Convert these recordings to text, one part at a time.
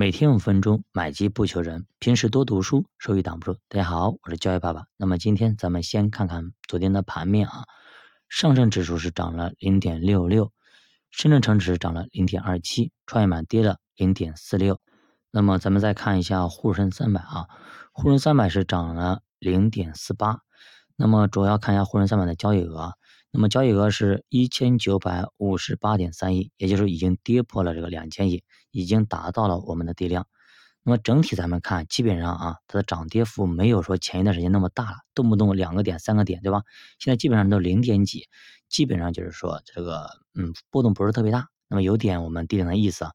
每天五分钟，买基不求人。平时多读书，收益挡不住。大家好，我是教育爸爸。那么今天咱们先看看昨天的盘面啊。上证指数是涨了零点六六，深圳成指涨了零点二七，创业板跌了零点四六。那么咱们再看一下沪深三百啊，沪深三百是涨了零点四八。那么主要看一下沪深三百的交易额，那么交易额是一千九百五十八点三亿，也就是已经跌破了这个两千亿。已经达到了我们的地量，那么整体咱们看，基本上啊，它的涨跌幅没有说前一段时间那么大了，动不动两个点、三个点，对吧？现在基本上都零点几，基本上就是说这个嗯波动不是特别大。那么有点我们地量的意思啊，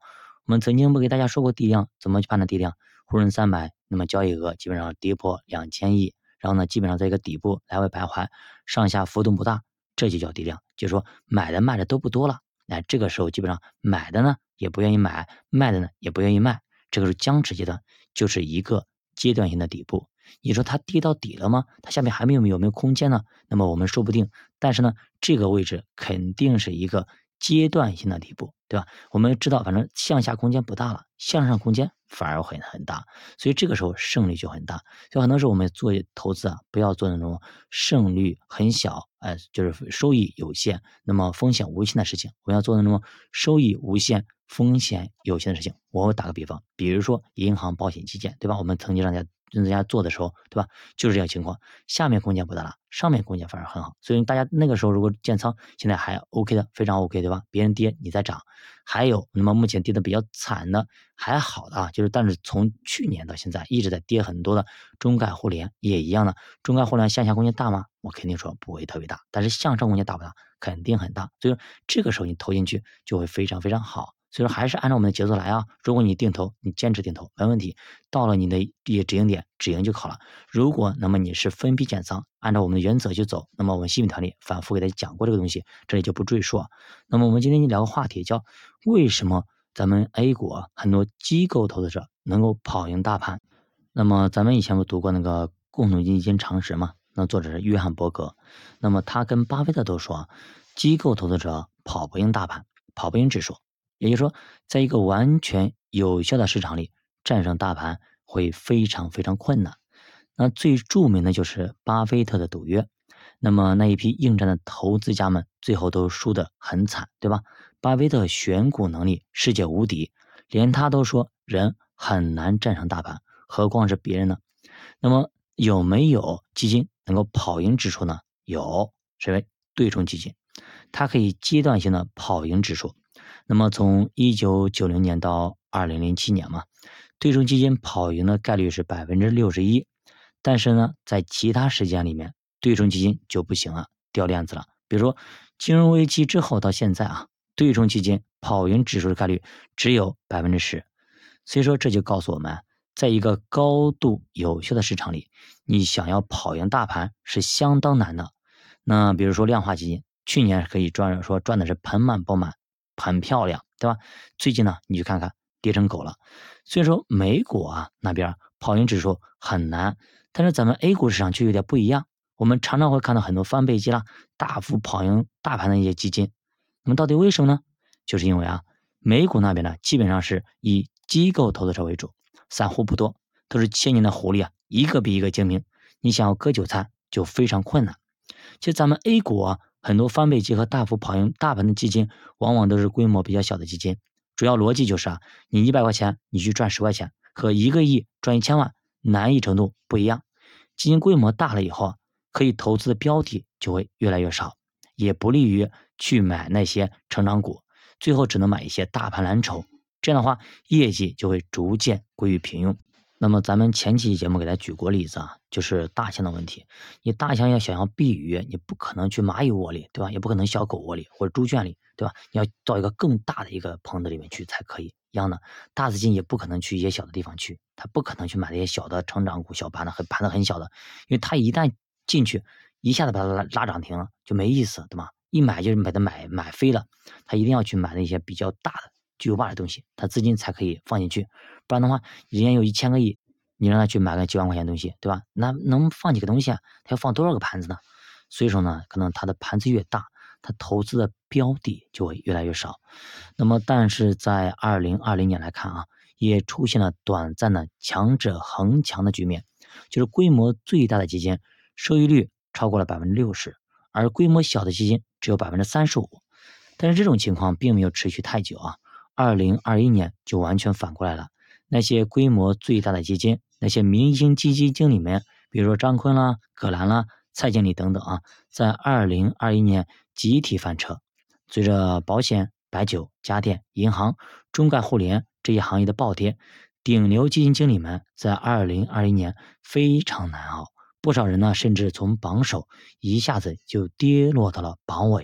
我们曾经不给大家说过地量怎么去判断地量？沪深三百，那么交易额基本上跌破两千亿，然后呢，基本上在一个底部来回徘徊，上下浮动不大，这就叫地量，就是说买的卖的都不多了。那这个时候基本上买的呢也不愿意买，卖的呢也不愿意卖，这个是僵持阶段，就是一个阶段性的底部。你说它跌到底了吗？它下面还没有有没有空间呢？那么我们说不定，但是呢这个位置肯定是一个阶段性的底部，对吧？我们知道，反正向下空间不大了，向上空间反而很很大，所以这个时候胜率就很大。就很多时候我们做投资啊，不要做那种胜率很小。哎，就是收益有限，那么风险无限的事情，我们要做那种收益无限、风险有限的事情。我打个比方，比如说银行、保险、基建，对吧？我们曾经让大家。人家做的时候，对吧？就是这样情况，下面空间不大了，上面空间反而很好。所以大家那个时候如果建仓，现在还 OK 的，非常 OK，对吧？别人跌你再涨，还有那么目前跌的比较惨的还好的啊，就是但是从去年到现在一直在跌很多的中概互联也一样的，中概互联向下空间大吗？我肯定说不会特别大，但是向上空间大不大？肯定很大。所以说这个时候你投进去就会非常非常好。所以说还是按照我们的节奏来啊！如果你定投，你坚持定投没问题，到了你的一止盈点，止盈就好了。如果那么你是分批减仓，按照我们的原则去走，那么我们新品团里反复给大家讲过这个东西，这里就不赘述。那么我们今天就聊个话题，叫为什么咱们 A 股啊很多机构投资者能够跑赢大盘？那么咱们以前不读过那个共同基金常识嘛？那作者是约翰伯格，那么他跟巴菲特都说，机构投资者跑不赢大盘，跑不赢指数。也就是说，在一个完全有效的市场里，战胜大盘会非常非常困难。那最著名的就是巴菲特的赌约。那么那一批应战的投资家们，最后都输得很惨，对吧？巴菲特选股能力世界无敌，连他都说人很难战胜大盘，何况是别人呢？那么有没有基金能够跑赢指数呢？有，是为对冲基金，它可以阶段性的跑赢指数。那么从一九九零年到二零零七年嘛，对冲基金跑赢的概率是百分之六十一，但是呢，在其他时间里面，对冲基金就不行了，掉链子了。比如说金融危机之后到现在啊，对冲基金跑赢指数的概率只有百分之十，所以说这就告诉我们，在一个高度有效的市场里，你想要跑赢大盘是相当难的。那比如说量化基金，去年可以赚说赚的是盆满钵满。很漂亮，对吧？最近呢，你去看看，跌成狗了。所以说美股啊那边跑赢指数很难，但是咱们 A 股市场却有点不一样。我们常常会看到很多翻倍机啦，大幅跑赢大盘的一些基金。那么到底为什么呢？就是因为啊，美股那边呢，基本上是以机构投资者为主，散户不多，都是千年的狐狸啊，一个比一个精明。你想要割韭菜就非常困难。其实咱们 A 股啊。很多翻倍机和大幅跑赢大盘的基金，往往都是规模比较小的基金。主要逻辑就是啊，你一百块钱你去赚十块钱，和一个亿赚一千万，难易程度不一样。基金规模大了以后，可以投资的标的就会越来越少，也不利于去买那些成长股，最后只能买一些大盘蓝筹。这样的话，业绩就会逐渐归于平庸。那么咱们前期节目给大家举过例子啊，就是大象的问题。你大象要想要避雨，你不可能去蚂蚁窝里，对吧？也不可能小狗窝里或者猪圈里，对吧？你要到一个更大的一个棚子里面去才可以。一样的，大资金也不可能去一些小的地方去，他不可能去买那些小的成长股、小盘的、很盘子很小的，因为他一旦进去，一下子把它拉拉涨停了就没意思，对吗？一买就是把它买买飞了，他一定要去买那些比较大的。巨无霸的东西，他资金才可以放进去，不然的话，人家有一千个亿，你让他去买个几万块钱东西，对吧？那能放几个东西啊？他要放多少个盘子呢？所以说呢，可能他的盘子越大，他投资的标的就会越来越少。那么，但是在二零二零年来看啊，也出现了短暂的强者恒强的局面，就是规模最大的基金收益率超过了百分之六十，而规模小的基金只有百分之三十五。但是这种情况并没有持续太久啊，二零二一年就完全反过来了。那些规模最大的基金，那些明星基金经理们，比如说张坤啦、葛兰啦、蔡经理等等啊，在二零二一年集体翻车。随着保险、白酒、家电、银行、中概互联这些行业的暴跌，顶流基金经理们在二零二一年非常难熬。不少人呢，甚至从榜首一下子就跌落到了榜尾。